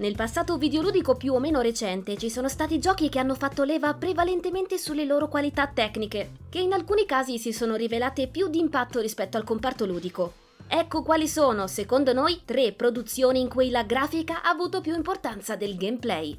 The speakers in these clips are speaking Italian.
Nel passato videoludico più o meno recente ci sono stati giochi che hanno fatto leva prevalentemente sulle loro qualità tecniche, che in alcuni casi si sono rivelate più d'impatto rispetto al comparto ludico. Ecco quali sono, secondo noi, tre produzioni in cui la grafica ha avuto più importanza del gameplay.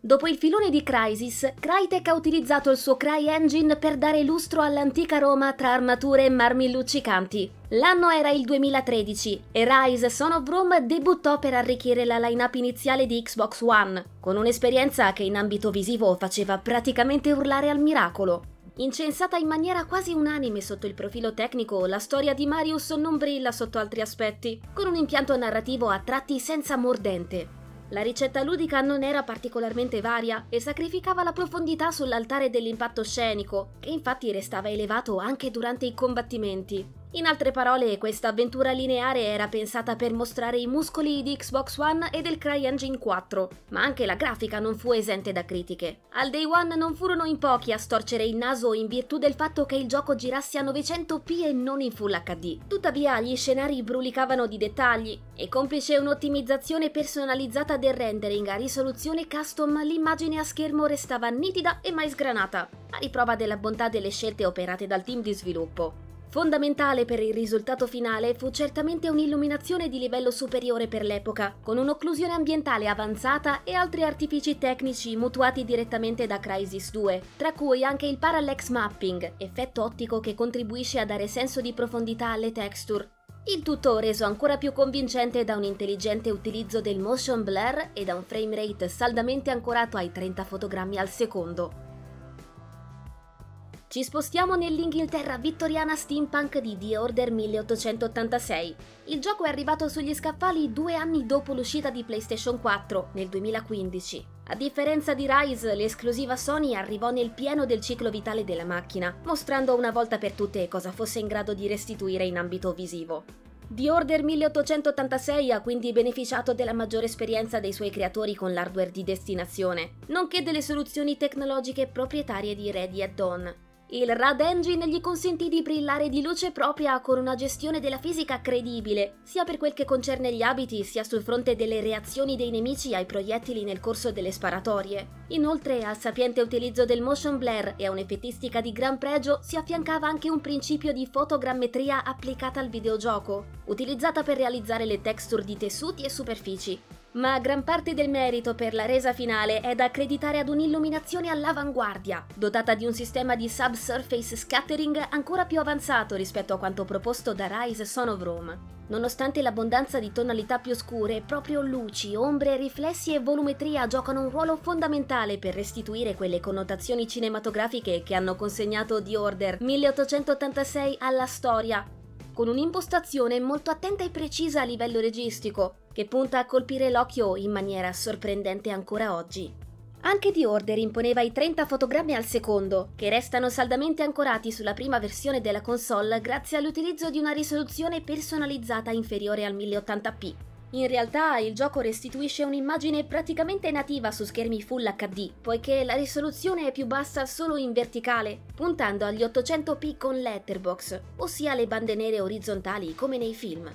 Dopo il filone di Crysis, Crytek ha utilizzato il suo CryEngine per dare lustro all'antica Roma tra armature e marmi luccicanti. L'anno era il 2013 e Rise Son of Rome debuttò per arricchire la line-up iniziale di Xbox One, con un'esperienza che in ambito visivo faceva praticamente urlare al miracolo. Incensata in maniera quasi unanime sotto il profilo tecnico, la storia di Marius non brilla sotto altri aspetti, con un impianto narrativo a tratti senza mordente. La ricetta ludica non era particolarmente varia e sacrificava la profondità sull'altare dell'impatto scenico, che infatti restava elevato anche durante i combattimenti. In altre parole, questa avventura lineare era pensata per mostrare i muscoli di Xbox One e del CryEngine 4, ma anche la grafica non fu esente da critiche. Al day one non furono in pochi a storcere il naso in virtù del fatto che il gioco girasse a 900p e non in Full HD. Tuttavia, gli scenari brulicavano di dettagli e complice un'ottimizzazione personalizzata del rendering a risoluzione custom, l'immagine a schermo restava nitida e mai sgranata, a riprova della bontà delle scelte operate dal team di sviluppo. Fondamentale per il risultato finale fu certamente un'illuminazione di livello superiore per l'epoca, con un'occlusione ambientale avanzata e altri artifici tecnici mutuati direttamente da Crysis 2, tra cui anche il parallax mapping, effetto ottico che contribuisce a dare senso di profondità alle texture. Il tutto reso ancora più convincente da un intelligente utilizzo del motion blur e da un frame rate saldamente ancorato ai 30 fotogrammi al secondo. Ci spostiamo nell'Inghilterra vittoriana steampunk di The Order 1886. Il gioco è arrivato sugli scaffali due anni dopo l'uscita di PlayStation 4, nel 2015. A differenza di Rise, l'esclusiva Sony arrivò nel pieno del ciclo vitale della macchina, mostrando una volta per tutte cosa fosse in grado di restituire in ambito visivo. The Order 1886 ha quindi beneficiato della maggiore esperienza dei suoi creatori con l'hardware di destinazione, nonché delle soluzioni tecnologiche proprietarie di Ready at Dawn. Il Rad Engine gli consentì di brillare di luce propria con una gestione della fisica credibile, sia per quel che concerne gli abiti, sia sul fronte delle reazioni dei nemici ai proiettili nel corso delle sparatorie. Inoltre, al sapiente utilizzo del motion blur e a un'effettistica di gran pregio si affiancava anche un principio di fotogrammetria applicata al videogioco, utilizzata per realizzare le texture di tessuti e superfici ma gran parte del merito per la resa finale è da accreditare ad un'illuminazione all'avanguardia, dotata di un sistema di subsurface scattering ancora più avanzato rispetto a quanto proposto da Rise Son of Rome. Nonostante l'abbondanza di tonalità più scure, proprio luci, ombre, riflessi e volumetria giocano un ruolo fondamentale per restituire quelle connotazioni cinematografiche che hanno consegnato The Order 1886 alla storia, con un'impostazione molto attenta e precisa a livello registico, che punta a colpire l'occhio in maniera sorprendente ancora oggi. Anche The Order imponeva i 30 fotogrammi al secondo, che restano saldamente ancorati sulla prima versione della console grazie all'utilizzo di una risoluzione personalizzata inferiore al 1080p. In realtà il gioco restituisce un'immagine praticamente nativa su schermi Full HD, poiché la risoluzione è più bassa solo in verticale, puntando agli 800p con letterbox, ossia le bande nere orizzontali come nei film.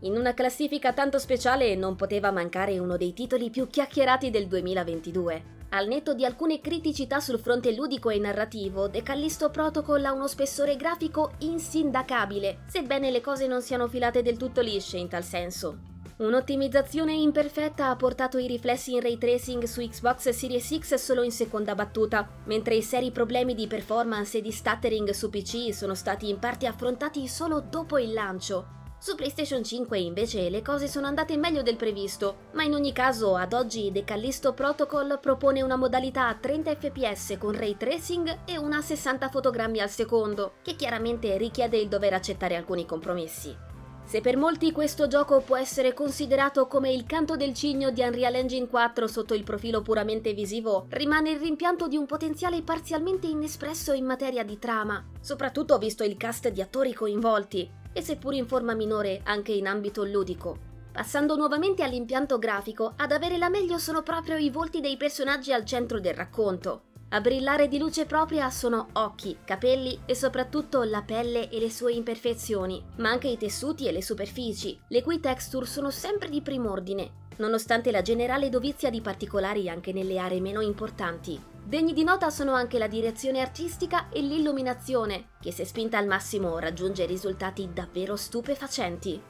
In una classifica tanto speciale non poteva mancare uno dei titoli più chiacchierati del 2022. Al netto di alcune criticità sul fronte ludico e narrativo, The Callisto Protocol ha uno spessore grafico insindacabile, sebbene le cose non siano filate del tutto lisce in tal senso. Un'ottimizzazione imperfetta ha portato i riflessi in ray tracing su Xbox Series X solo in seconda battuta, mentre i seri problemi di performance e di stuttering su PC sono stati in parte affrontati solo dopo il lancio. Su PlayStation 5 invece le cose sono andate meglio del previsto, ma in ogni caso ad oggi The Callisto Protocol propone una modalità a 30 fps con ray tracing e una a 60 fotogrammi al secondo, che chiaramente richiede il dover accettare alcuni compromessi. Se per molti questo gioco può essere considerato come il canto del cigno di Unreal Engine 4 sotto il profilo puramente visivo, rimane il rimpianto di un potenziale parzialmente inespresso in materia di trama, soprattutto visto il cast di attori coinvolti, e seppur in forma minore anche in ambito ludico. Passando nuovamente all'impianto grafico, ad avere la meglio sono proprio i volti dei personaggi al centro del racconto. A brillare di luce propria sono occhi, capelli e soprattutto la pelle e le sue imperfezioni, ma anche i tessuti e le superfici, le cui texture sono sempre di prim'ordine, nonostante la generale dovizia di particolari anche nelle aree meno importanti. Degni di nota sono anche la direzione artistica e l'illuminazione, che se spinta al massimo raggiunge risultati davvero stupefacenti.